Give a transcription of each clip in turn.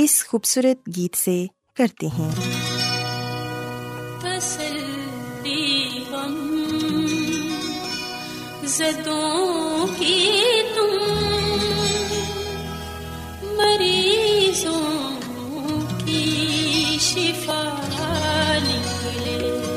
اس خوبصورت گیت سے کرتے ہیں۔ زدوں کی تم مریضوں کی شفا نکلے۔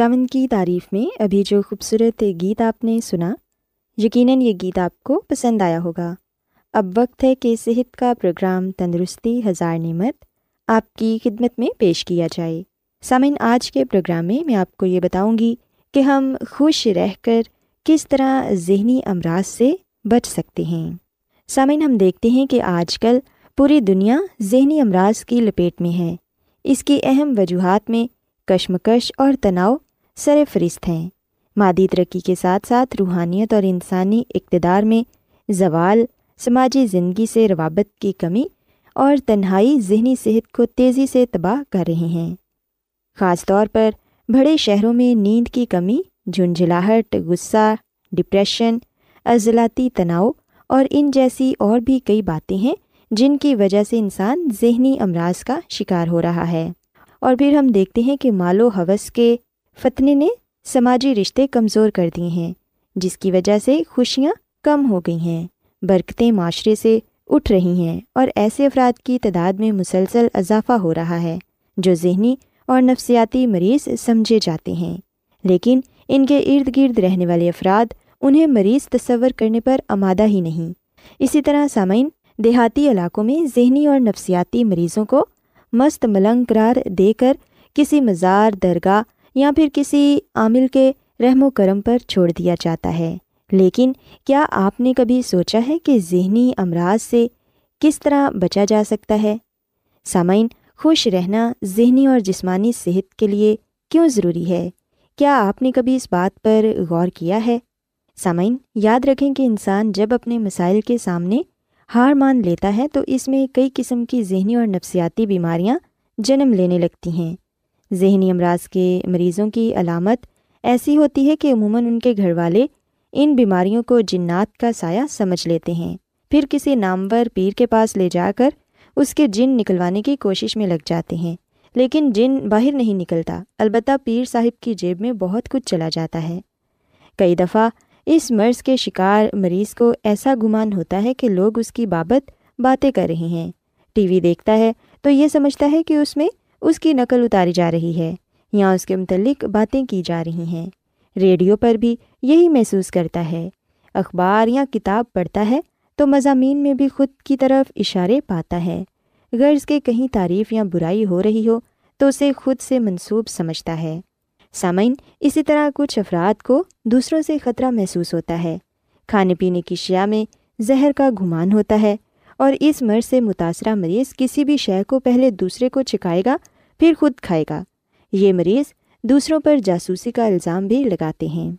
خداون کی تعریف میں ابھی جو خوبصورت گیت آپ نے سنا، یقیناً یہ گیت آپ کو پسند آیا ہوگا۔ اب وقت ہے کہ صحت کا پروگرام تندرستی ہزار نعمت آپ کی خدمت میں پیش کیا جائے۔ سامعین، آج کے پروگرام میں میں آپ کو یہ بتاؤں گی کہ ہم خوش رہ کر کس طرح ذہنی امراض سے بچ سکتے ہیں۔ سامعین، ہم دیکھتے ہیں کہ آج کل پوری دنیا ذہنی امراض کی لپیٹ میں ہے۔ اس کی اہم وجوہات میں کشمکش اور تناؤ سر فہرست ہیں۔ مادی ترقی کے ساتھ ساتھ روحانیت اور انسانی اقتدار میں زوال سماجی زندگی سے روابط کی کمی اور تنہائی ذہنی صحت کو تیزی سے تباہ کر رہے ہیں۔ خاص طور پر بڑے شہروں میں نیند کی کمی، جھنجھلاہٹ، غصہ، ڈپریشن، عضلاتی تناؤ اور ان جیسی اور بھی کئی باتیں ہیں جن کی وجہ سے انسان ذہنی امراض کا شکار ہو رہا ہے۔ اور پھر ہم دیکھتے ہیں کہ مال و حوث کے فتنے نے سماجی رشتے کمزور کر دیے ہیں، جس کی وجہ سے خوشیاں کم ہو گئی ہیں، برکتیں معاشرے سے اٹھ رہی ہیں اور ایسے افراد کی تعداد میں مسلسل اضافہ ہو رہا ہے، جو ذہنی اور نفسیاتی مریض سمجھے جاتے ہیں۔ لیکن ان کے ارد گرد رہنے والے افراد انہیں مریض تصور کرنے پر آمادہ ہی نہیں۔ اسی طرح سامعین، دیہاتی علاقوں میں ذہنی اور نفسیاتی مریضوں کو مست ملنگ قرار دے کر کسی مزار، درگاہ یا پھر کسی عامل کے رحم و کرم پر چھوڑ دیا جاتا ہے۔ لیکن کیا آپ نے کبھی سوچا ہے کہ ذہنی امراض سے کس طرح بچا جا سکتا ہے؟ سامعین، خوش رہنا ذہنی اور جسمانی صحت کے لیے کیوں ضروری ہے؟ کیا آپ نے کبھی اس بات پر غور کیا ہے؟ سامعین، یاد رکھیں کہ انسان جب اپنے مسائل کے سامنے ہار مان لیتا ہے تو اس میں کئی قسم کی ذہنی اور نفسیاتی بیماریاں جنم لینے لگتی ہیں۔ ذہنی امراض کے مریضوں کی علامت ایسی ہوتی ہے کہ عموماً ان کے گھر والے ان بیماریوں کو جنات کا سایہ سمجھ لیتے ہیں۔ پھر کسی نامور پیر کے پاس لے جا کر اس کے جن نکلوانے کی کوشش میں لگ جاتے ہیں۔ لیکن جن باہر نہیں نکلتا، البتہ پیر صاحب کی جیب میں بہت کچھ چلا جاتا ہے۔ کئی دفعہ اس مرض کے شکار مریض کو ایسا گمان ہوتا ہے کہ لوگ اس کی بابت باتیں کر رہے ہیں۔ ٹی وی دیکھتا ہے تو یہ سمجھتا ہے کہ اس میں اس کی نقل اتاری جا رہی ہے یا اس کے متعلق باتیں کی جا رہی ہیں۔ ریڈیو پر بھی یہی محسوس کرتا ہے۔ اخبار یا کتاب پڑھتا ہے تو مضامین میں بھی خود کی طرف اشارے پاتا ہے۔ غرض کے کہیں تعریف یا برائی ہو رہی ہو تو اسے خود سے منسوب سمجھتا ہے۔ سامعین، اسی طرح کچھ افراد کو دوسروں سے خطرہ محسوس ہوتا ہے۔ کھانے پینے کی شیا میں زہر کا گھمان ہوتا ہے۔ اور اس مرض سے متاثرہ مریض کسی بھی شے کو پہلے دوسرے کو چکھائے گا، پھر خود کھائے گا۔ یہ مریض دوسروں پر جاسوسی کا الزام بھی لگاتے ہیں۔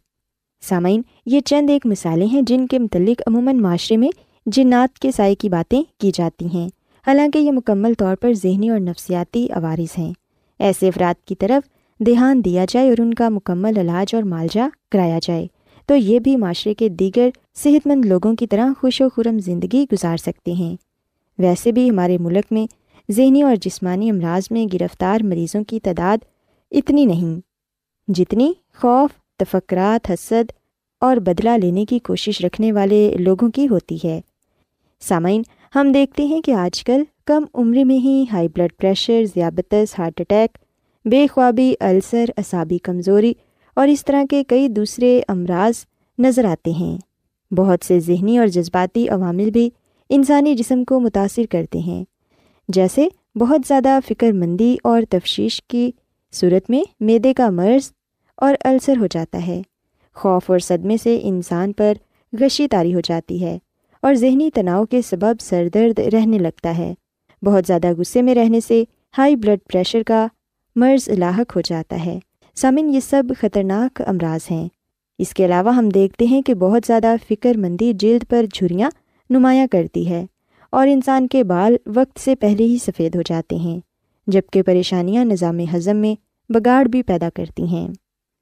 سامعین، یہ چند ایک مثالیں ہیں جن کے متعلق عموماً معاشرے میں جنات کے سائے کی باتیں کی جاتی ہیں۔ حالانکہ یہ مکمل طور پر ذہنی اور نفسیاتی عوارض ہیں۔ ایسے افراد کی طرف دھیان دیا جائے اور ان کا مکمل علاج اور معالجہ کرایا جائے۔ تو یہ بھی معاشرے کے دیگر صحت مند لوگوں کی طرح خوش و خرم زندگی گزار سکتے ہیں۔ ویسے بھی ہمارے ملک میں ذہنی اور جسمانی امراض میں گرفتار مریضوں کی تعداد اتنی نہیں، جتنی خوف، تفکرات، حسد اور بدلہ لینے کی کوشش رکھنے والے لوگوں کی ہوتی ہے۔ سامعین، ہم دیکھتے ہیں کہ آج کل کم عمر میں ہی ہائی بلڈ پریشر، ذیابطس، ہارٹ اٹیک، بے خوابی، السر، اعصابی کمزوری اور اس طرح کے کئی دوسرے امراض نظر آتے ہیں۔ بہت سے ذہنی اور جذباتی عوامل بھی انسانی جسم کو متاثر کرتے ہیں۔ جیسے بہت زیادہ فکر مندی اور تفشیش کی صورت میں میدے کا مرض اور السر ہو جاتا ہے۔ خوف اور صدمے سے انسان پر غشی تاری ہو جاتی ہے اور ذہنی تناؤ کے سبب سر درد رہنے لگتا ہے۔ بہت زیادہ غصے میں رہنے سے ہائی بلڈ پریشر کا مرض لاحق ہو جاتا ہے۔ سامن، یہ سب خطرناک امراض ہیں۔ اس کے علاوہ ہم دیکھتے ہیں کہ بہت زیادہ فکر مندی جلد پر جھریاں نمایاں کرتی ہے اور انسان کے بال وقت سے پہلے ہی سفید ہو جاتے ہیں جبکہ پریشانیاں نظام ہضم میں بگاڑ بھی پیدا کرتی ہیں۔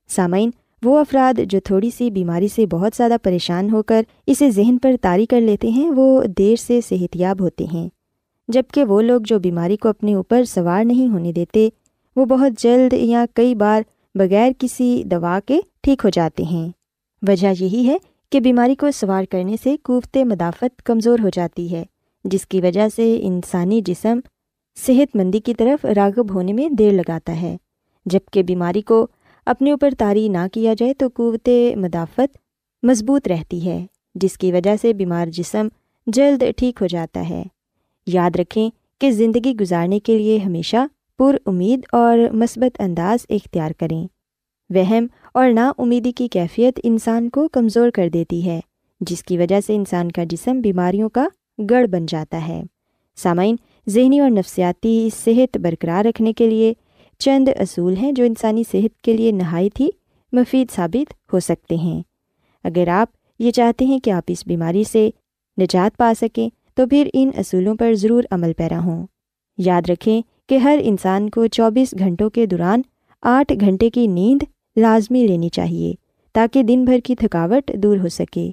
سامعین، وہ افراد جو تھوڑی سی بیماری سے بہت زیادہ پریشان ہو کر اسے ذہن پر طاری کر لیتے ہیں، وہ دیر سے صحت یاب ہوتے ہیں۔ جبکہ وہ لوگ جو بیماری کو اپنے اوپر سوار نہیں ہونے دیتے، وہ بہت جلد یا کئی بار بغیر کسی دوا کے ٹھیک ہو جاتے ہیں۔ وجہ یہی ہے کہ بیماری کو سوار کرنے سے قوت مدافعت کمزور ہو جاتی ہے، جس کی وجہ سے انسانی جسم صحت مندی کی طرف راغب ہونے میں دیر لگاتا ہے۔ جبکہ بیماری کو اپنے اوپر طاری نہ کیا جائے تو قوت مدافعت مضبوط رہتی ہے، جس کی وجہ سے بیمار جسم جلد ٹھیک ہو جاتا ہے۔ یاد رکھیں کہ زندگی گزارنے کے لیے ہمیشہ پر امید اور مثبت انداز اختیار کریں۔ وہم اور نا امیدی کی کیفیت انسان کو کمزور کر دیتی ہے، جس کی وجہ سے انسان کا جسم بیماریوں کا گڑھ بن جاتا ہے۔ سامعین، ذہنی اور نفسیاتی صحت برقرار رکھنے کے لیے چند اصول ہیں جو انسانی صحت کے لیے نہایت ہی مفید ثابت ہو سکتے ہیں۔ اگر آپ یہ چاہتے ہیں کہ آپ اس بیماری سے نجات پا سکیں، تو پھر ان اصولوں پر ضرور عمل پیرا ہوں۔ یاد رکھیں کہ ہر انسان کو چوبیس گھنٹوں کے دوران آٹھ گھنٹے کی نیند لازمی لینی چاہیے تاکہ دن بھر کی تھکاوٹ دور ہو سکے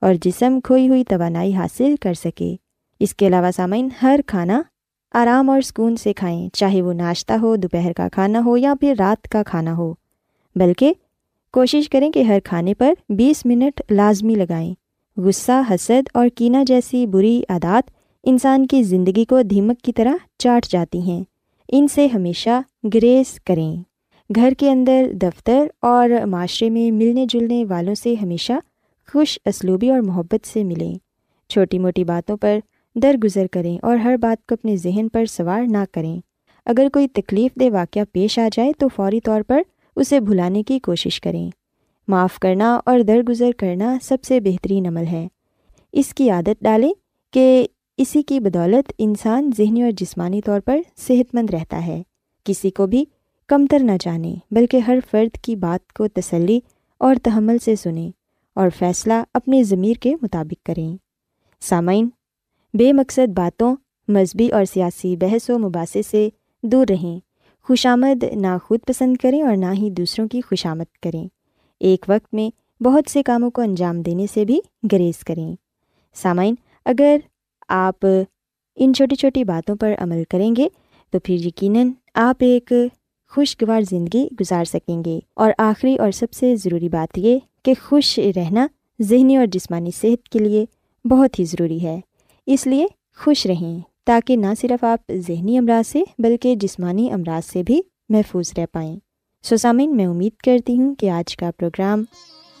اور جسم کھوئی ہوئی توانائی حاصل کر سکے۔ اس کے علاوہ سامعین، ہر کھانا آرام اور سکون سے کھائیں، چاہے وہ ناشتہ ہو، دوپہر کا کھانا ہو یا پھر رات کا کھانا ہو۔ بلکہ کوشش کریں کہ ہر کھانے پر بیس منٹ لازمی لگائیں۔ غصہ، حسد اور کینہ جیسی بری عادات انسان کی زندگی کو دھیمک کی طرح چاٹ جاتی ہیں۔ ان سے ہمیشہ گریز کریں۔ گھر کے اندر دفتر اور معاشرے میں ملنے جلنے والوں سے ہمیشہ خوش اسلوبی اور محبت سے ملیں۔ چھوٹی موٹی باتوں پر درگزر کریں اور ہر بات کو اپنے ذہن پر سوار نہ کریں۔ اگر کوئی تکلیف دہ واقعہ پیش آ جائے تو فوری طور پر اسے بھلانے کی کوشش کریں۔ معاف کرنا اور درگزر کرنا سب سے بہترین عمل ہے۔ اس کی عادت ڈالیں کہ اسی کی بدولت انسان ذہنی اور جسمانی طور پر صحت مند رہتا ہے۔ کسی کو بھی کمتر نہ جانیں بلکہ ہر فرد کی بات کو تسلی اور تحمل سے سنیں اور فیصلہ اپنے ضمیر کے مطابق کریں۔ سامعین، بے مقصد باتوں، مذہبی اور سیاسی بحث و مباحثے سے دور رہیں۔ خوش آمد، نہ خود پسند کریں اور نہ ہی دوسروں کی خوش آمد کریں۔ ایک وقت میں بہت سے کاموں کو انجام دینے سے بھی گریز کریں۔ سامعین، اگر آپ ان چھوٹی چھوٹی باتوں پر عمل کریں گے، تو پھر یقیناً آپ ایک خوشگوار زندگی گزار سکیں گے۔ اور آخری اور سب سے ضروری بات یہ کہ خوش رہنا ذہنی اور جسمانی صحت کے لیے بہت ہی ضروری ہے۔ اس لیے خوش رہیں، تاکہ نہ صرف آپ ذہنی امراض سے بلکہ جسمانی امراض سے بھی محفوظ رہ پائیں۔ سوسامین میں امید کرتی ہوں کہ آج کا پروگرام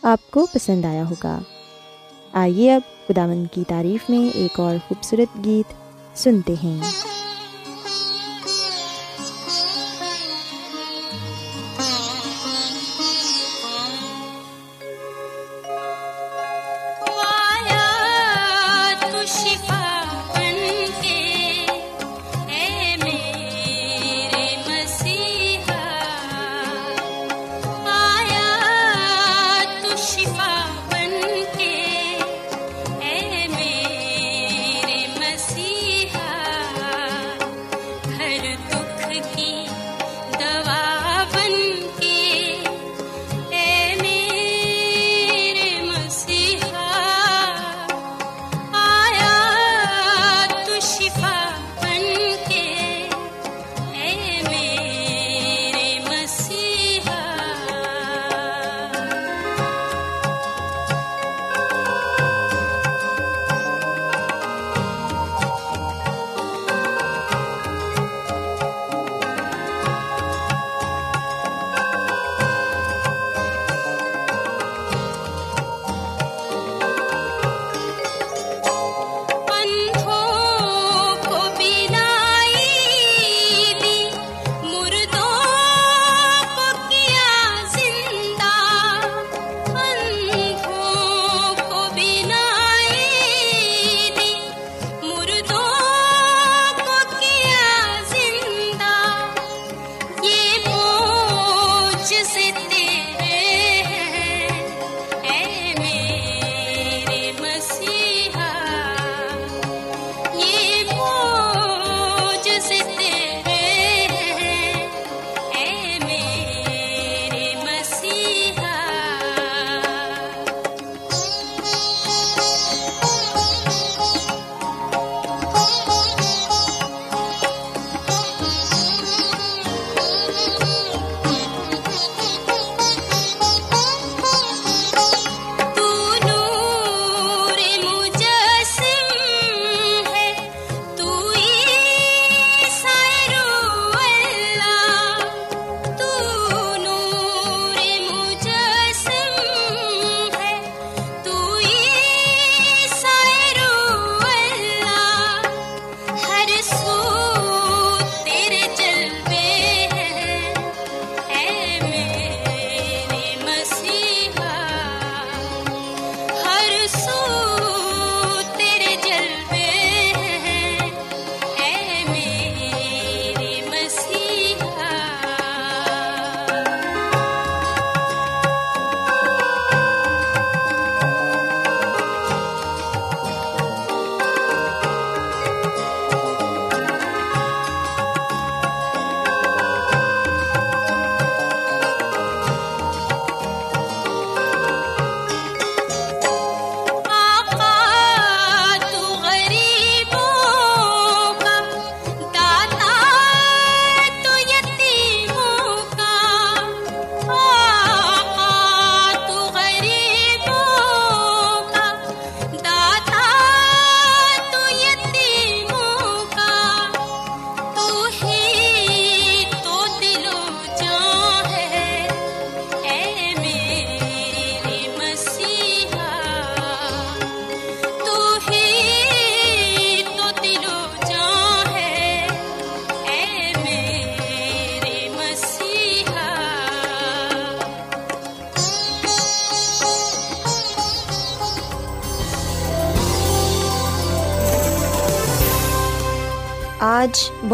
آپ کو پسند آیا ہوگا۔ آئیے اب خداون کی تعریف میں ایک اور خوبصورت گیت سنتے ہیں۔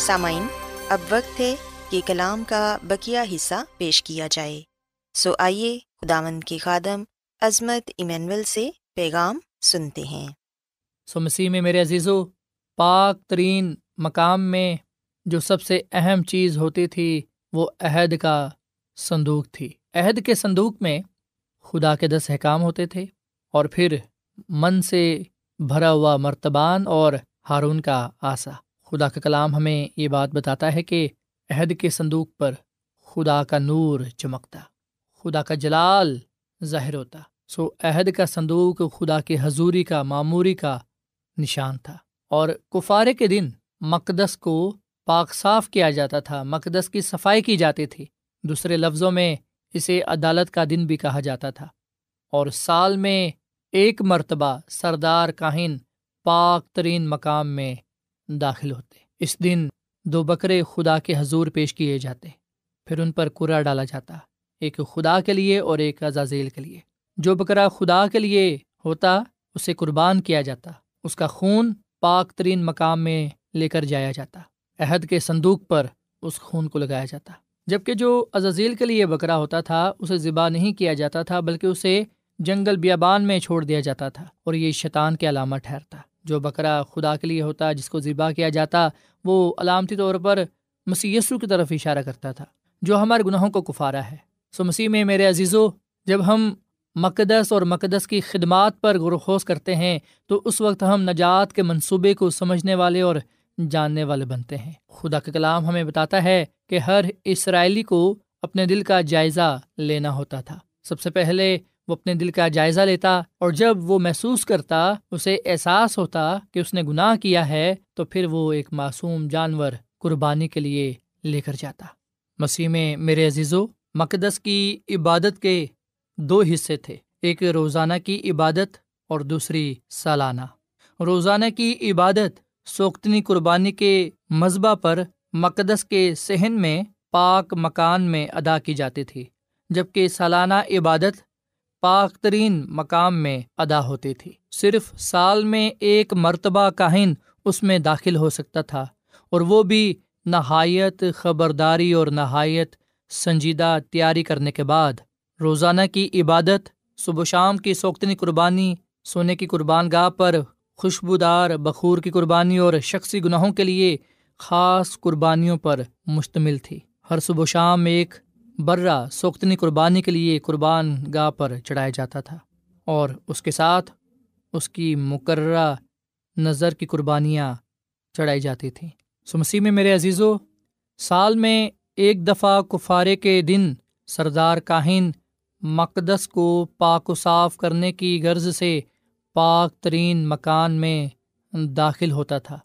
سامعین، اب وقت ہے کہ کلام کا بکیا حصہ پیش کیا جائے۔ سو آئیے خداوند کے خادم عظمت ایمینول سے پیغام سنتے ہیں۔ سو مسیح میں میرے عزیزو، پاک ترین مقام میں جو سب سے اہم چیز ہوتی تھی، وہ عہد کا صندوق تھی۔ عہد کے صندوق میں خدا کے دس احکام ہوتے تھے اور پھر من سے بھرا ہوا مرتبان اور ہارون کا آسا۔ خدا کا کلام ہمیں یہ بات بتاتا ہے کہ عہد کے صندوق پر خدا کا نور چمکتا، خدا کا جلال ظاہر ہوتا۔ سو عہد کا صندوق خدا کے حضوری کا معموری کا نشان تھا۔ اور کفارے کے دن مقدس کو پاک صاف کیا جاتا تھا، مقدس کی صفائی کی جاتی تھی۔ دوسرے لفظوں میں اسے عدالت کا دن بھی کہا جاتا تھا۔ اور سال میں ایک مرتبہ سردار کاہن پاک ترین مقام میں داخل ہوتے۔ اس دن دو بکرے خدا کے حضور پیش کیے جاتے۔ پھر ان پر کرا ڈالا جاتا۔ ایک خدا کے لیے اور ایک عزازیل کے لیے۔ جو بکرا خدا کے لیے ہوتا، اسے قربان کیا جاتا۔ اس کا خون پاک ترین مقام میں لے کر جایا جاتا۔ عہد کے صندوق پر اس خون کو لگایا جاتا۔ جبکہ جو عزازیل کے لیے بکرا ہوتا تھا، اسے ذبح نہیں کیا جاتا تھا، بلکہ اسے جنگل بیابان میں چھوڑ دیا جاتا تھا اور یہ شیطان کے علامہ ٹھہرتا۔ جو بکرا خدا کے لیے ہوتا جس کو ذبح کیا جاتا، وہ علامتی طور پر مسی کی طرف اشارہ کرتا تھا، جو ہمارے گناہوں کو کفارا ہے۔ سو مسیح میں میرے عزیزو، جب ہم مقدس اور مقدس کی خدمات پر غرخوز کرتے ہیں، تو اس وقت ہم نجات کے منصوبے کو سمجھنے والے اور جاننے والے بنتے ہیں۔ خدا کا کلام ہمیں بتاتا ہے کہ ہر اسرائیلی کو اپنے دل کا جائزہ لینا ہوتا تھا۔ سب سے پہلے وہ اپنے دل کا جائزہ لیتا اور جب وہ محسوس کرتا، اسے احساس ہوتا کہ اس نے گناہ کیا ہے، تو پھر وہ ایک معصوم جانور قربانی کے لیے لے کر جاتا۔ مسیح میں میرے عزیزو، مقدس کی عبادت کے دو حصے تھے۔ ایک روزانہ کی عبادت اور دوسری سالانہ۔ روزانہ کی عبادت سوختنی قربانی کے مذبح پر مقدس کے صحن میں پاک مکان میں ادا کی جاتی تھی، جبکہ سالانہ عبادت پاک ترین مقام میں ادا ہوتی تھی۔ صرف سال میں ایک مرتبہ کاہن اس میں داخل ہو سکتا تھا، اور وہ بھی نہایت خبرداری اور نہایت سنجیدہ تیاری کرنے کے بعد۔ روزانہ کی عبادت، صبح و شام کی سوختنی قربانی، سونے کی قربان گاہ پر خوشبودار بخور کی قربانی اور شخصی گناہوں کے لیے خاص قربانیوں پر مشتمل تھی۔ ہر صبح و شام ایک برا سوختنی قربانی کے لیے قربان گاہ پر چڑھایا جاتا تھا اور اس کے ساتھ اس کی مقررہ نظر کی قربانیاں چڑھائی جاتی تھیں۔ سو مسیح میں میرے عزیز و سال میں ایک دفعہ کفارے کے دن سردار کاہن مقدس کو پاک و صاف کرنے کی غرض سے پاک ترین مکان میں داخل ہوتا تھا۔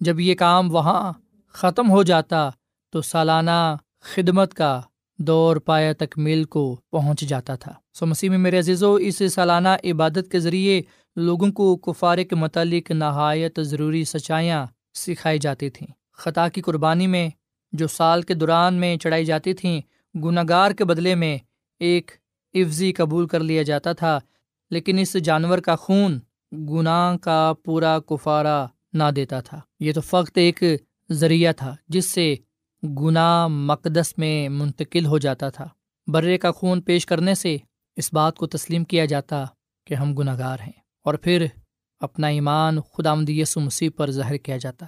جب یہ کام وہاں ختم ہو جاتا تو سالانہ خدمت کا دور پایا تکمیل کو پہنچ جاتا تھا۔ سو مسیح میں میرے عزیز و اس سالانہ عبادت کے ذریعے لوگوں کو کفارے کے متعلق نہایت ضروری سچائیاں سکھائی جاتی تھیں۔ خطا کی قربانی میں جو سال کے دوران میں چڑھائی جاتی تھیں گناہ گار کے بدلے میں ایک عفظی قبول کر لیا جاتا تھا، لیکن اس جانور کا خون گناہ کا پورا کفارہ نہ دیتا تھا۔ یہ تو فقط ایک ذریعہ تھا، جس سے گناہ مقدس میں منتقل ہو جاتا تھا۔ برے کا خون پیش کرنے سے اس بات کو تسلیم کیا جاتا کہ ہم گناہ گار ہیں۔ اور پھر اپنا ایمان خدا مدیس مسیح پر ظاہر کیا جاتا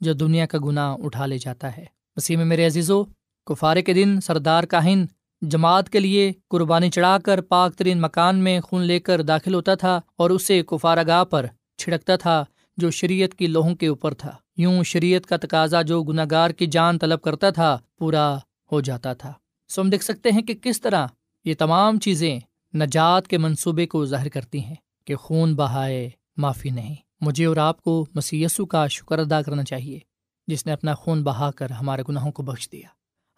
جو دنیا کا گناہ اٹھا لے جاتا ہے۔ مسیح میں میرے عزیزو، کفارے کے دن سردار کاہن جماعت کے لیے قربانی چڑھا کر پاک ترین مکان میں خون لے کر داخل ہوتا تھا اور اسے کفارہ گاہ پر چھڑکتا تھا جو شریعت کی لوہوں کے اوپر تھا۔ یوں شریعت کا تقاضا جو گناہ گار کی جان طلب کرتا تھا پورا ہو جاتا تھا۔ سو ہم دیکھ سکتے ہیں کہ کس طرح یہ تمام چیزیں نجات کے منصوبے کو ظاہر کرتی ہیں کہ خون بہائے معافی نہیں۔ مجھے اور آپ کو مسیسو کا شکر ادا کرنا چاہیے، جس نے اپنا خون بہا کر ہمارے گناہوں کو بخش دیا،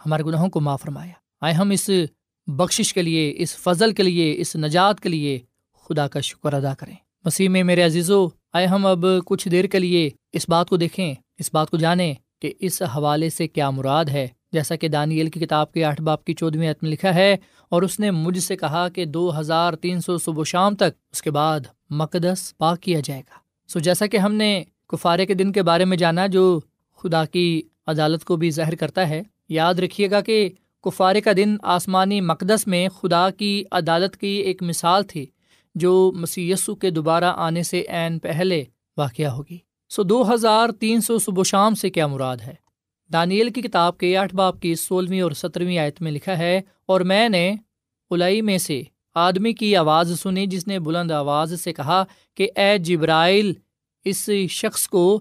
ہمارے گناہوں کو معاف فرمایا۔ آئے ہم اس بخشش کے لیے، اس فضل کے لیے، اس نجات کے لیے خدا کا شکر ادا کریں۔ مسیح میں میرے عزیزو، آئے ہم اب کچھ دیر کے لیے اس بات کو دیکھیں، اس بات کو جانیں کہ اس حوالے سے کیا مراد ہے۔ جیسا کہ دانیل کی کتاب کے آٹھ باپ کی چودھویں عتم لکھا ہے، اور اس نے مجھ سے کہا کہ دو ہزار تین سو صبح و شام تک اس کے بعد مقدس پاک کیا جائے گا۔ سو جیسا کہ ہم نے کفارے کے دن کے بارے میں جانا، جو خدا کی عدالت کو بھی ظاہر کرتا ہے، یاد رکھیے گا کہ کفارے کا دن آسمانی مقدس میں خدا کی عدالت کی ایک مثال تھی۔ جو مسی کے دوبارہ آنے سے عین پہلے واقع ہوگی۔ سو دو ہزار تین سو صبح و شام سے کیا مراد ہے؟ دانیل کی کتاب کے آٹھ باپ کی سولہویں اور سترویں آیت میں لکھا ہے، اور میں نے الائی میں سے آدمی کی آواز سنی جس نے بلند آواز سے کہا کہ، اے جبرائل اس شخص کو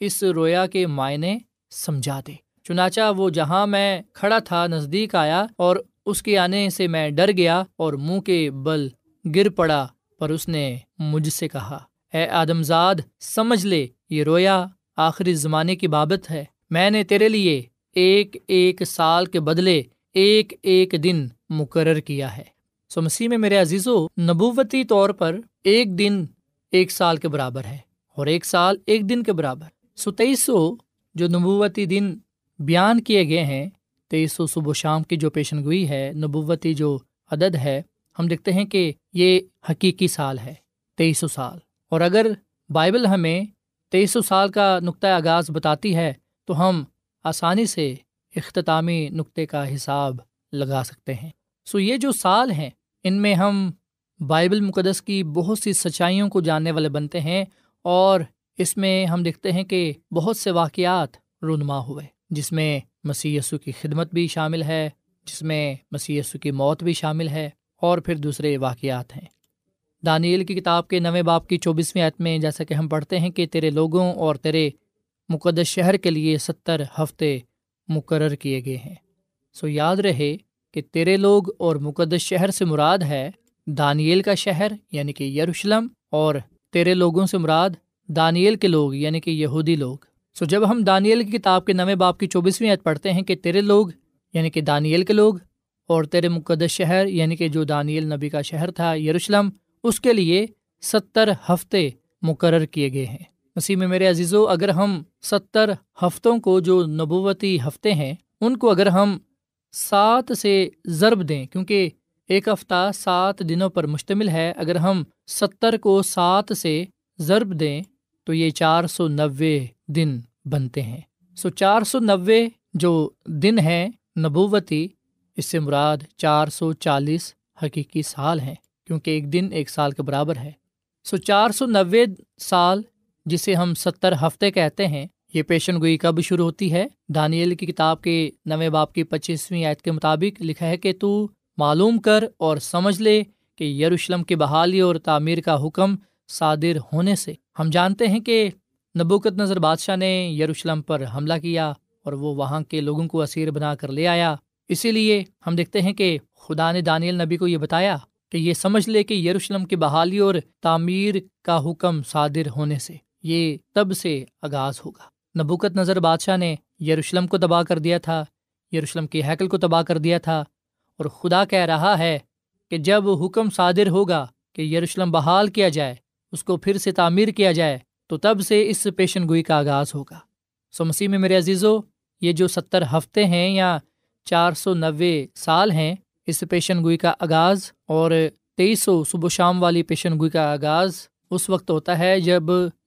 اس رویا کے معنی سمجھا دے۔ چنانچہ وہ جہاں میں کھڑا تھا نزدیک آیا اور اس کے آنے سے میں ڈر گیا اور منہ کے بل گر پڑا۔ پر اس نے مجھ سے کہا، اے آدمزاد، سمجھ لے، یہ رویا آخری زمانے کی بابت ہے۔ میں نے تیرے لیے ایک ایک سال کے بدلے ایک ایک دن مقرر کیا ہے۔ سو مسیح میں میرے عزیز و نبوتی طور پر ایک دن ایک سال کے برابر ہے اور ایک سال ایک دن کے برابر۔ سو تیئیس سو جو نبوتی دن بیان کیے گئے ہیں، تیئیس سو صبح و شام کی جو پیشن گوئی ہے، نبوتی جو عدد ہے ہم دیکھتے ہیں کہ یہ حقیقی سال ہے تیئیس سو سال۔ اور اگر بائبل ہمیں تیئیس سو سال کا نقطۂ آغاز بتاتی ہے، تو ہم آسانی سے اختتامی نقطے کا حساب لگا سکتے ہیں۔ سو یہ جو سال ہیں، ان میں ہم بائبل مقدس کی بہت سی سچائیوں کو جاننے والے بنتے ہیں، اور اس میں ہم دیکھتے ہیں کہ بہت سے واقعات رونما ہوئے، جس میں مسی کی خدمت بھی شامل ہے، جس میں مسی کی موت بھی شامل ہے۔ اور پھر دوسرے واقعات ہیں۔ دانیل کی کتاب کے نویں باپ کی چوبیسویں عت میں جیسا کہ ہم پڑھتے ہیں کہ تیرے لوگوں اور تیرے مقدس شہر کے لیے ستر ہفتے مقرر کیے گئے ہیں۔ سو یاد رہے کہ تیرے لوگ اور مقدس شہر سے مراد ہے دانیل کا شہر یعنی کہ یروشلم، اور تیرے لوگوں سے مراد دانیل کے لوگ یعنی کہ یہودی لوگ۔ سو جب ہم دانیل کی کتاب کے نویں باپ کی چوبیسویں عید پڑھتے ہیں کہ تیرے لوگ یعنی کہ دانیل کے لوگ اور تیرے مقدس شہر یعنی کہ جو دانیل نبی کا شہر تھا، یروشلم، اس کے لیے ستر ہفتے مقرر کیے گئے ہیں۔ مسیح میں میرے عزیز و اگر ہم ستر ہفتوں کو جو نبوتی ہفتے ہیں، ان کو اگر ہم سات سے ضرب دیں، کیونکہ ایک ہفتہ سات دنوں پر مشتمل ہے، اگر ہم ستر کو سات سے ضرب دیں، تو یہ چار سو نوے دن بنتے ہیں۔ سو چار سو نوے جو دن ہیں، نبوتی اس سے مراد چار سو چالیس حقیقی سال ہیں، کیونکہ ایک دن ایک سال کے برابر ہے۔ سو چار سو نوے سال، جسے ہم ستر ہفتے کہتے ہیں، یہ پیشن گوئی کب شروع ہوتی ہے؟ دانیل کی کتاب کے نویں باپ کی پچیسویں آیت کے مطابق لکھا ہے کہ تو معلوم کر اور سمجھ لے کہ یروشلم کی بحالی اور تعمیر کا حکم صادر ہونے سے۔ ہم جانتے ہیں کہ نبوکت نظر بادشاہ نے یروشلم پر حملہ کیا اور وہ وہاں کے لوگوں کو اسیر بنا کر لے آیا۔ اسی لیے ہم دیکھتے ہیں کہ خدا نے دانیل نبی کو یہ بتایا کہ یہ سمجھ لے کہ یروشلم کی بحالی اور تعمیر کا حکم صادر ہونے سے یہ تب سے آغاز ہوگا۔ نبوکت نظر بادشاہ نے یروشلم کو تباہ کر دیا تھا، یروشلم کی حیکل کو تباہ کر دیا تھا اور خدا کہہ رہا ہے کہ جب حکم صادر ہوگا کہ یروشلم بحال کیا جائے، اس کو پھر سے تعمیر کیا جائے، تو تب سے اس پیشن گوئی کا آغاز ہوگا۔ سو مسیح میں میرے عزیزو، یہ جو ستر ہفتے ہیں یا چار سو نوے سال ہیں اس پیشن گوئی کا آغاز اور تیئیس سو صبح شام والی پیشن گوئی کا آغاز اس وقت ہوتا ہے جب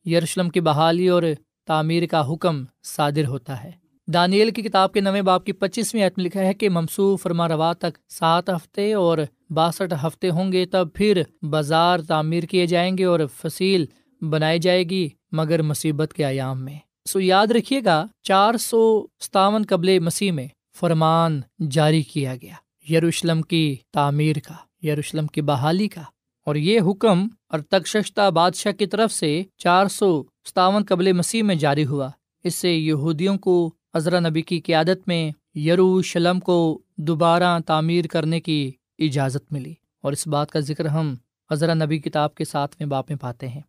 یروشلم کی بحالی اور تعمیر کا حکم صادر ہوتا ہے۔ دانیل کی کتاب کے نویں باپ کی پچیسویں عتم لکھا ہے کہ ممسو فرما روا تک سات ہفتے اور باسٹھ ہفتے ہوں گے تب پھر بازار تعمیر کیے جائیں گے اور فصیل بنائی جائے گی مگر مصیبت کے ایام میں۔ سو یاد رکھیے گا چار سو ستاون قبل مسیح میں فرمان جاری کیا گیا۔ یروشلم کی تعمیر کا، یروشلم کی بحالی کا۔ اور یہ حکم اور تکشتہ بادشاہ کی طرف سے چار سو ستاون قبل مسیح میں جاری ہوا۔ اس سے یہودیوں کو عذرا نبی کی قیادت میں یروشلم کو دوبارہ تعمیر کرنے کی اجازت ملی۔ اور اس بات کا ذکر ہم عذرا نبی کتاب کے ساتھ میں باپ میں پاتے ہیں۔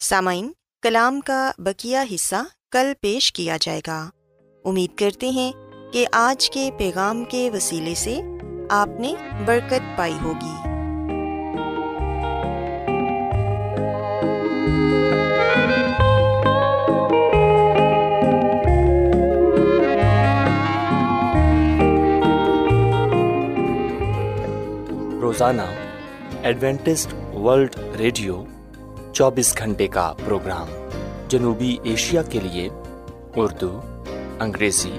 سامعین، کلام کا بکیا حصہ کل پیش کیا جائے گا۔ امید کرتے ہیں کہ آج کے پیغام کے وسیلے سے آپ نے برکت پائی ہوگی۔ روزانہ ایڈوینٹسٹ ورلڈ ریڈیو چوبیس گھنٹے کا پروگرام جنوبی ایشیا کے لیے اردو، انگریزی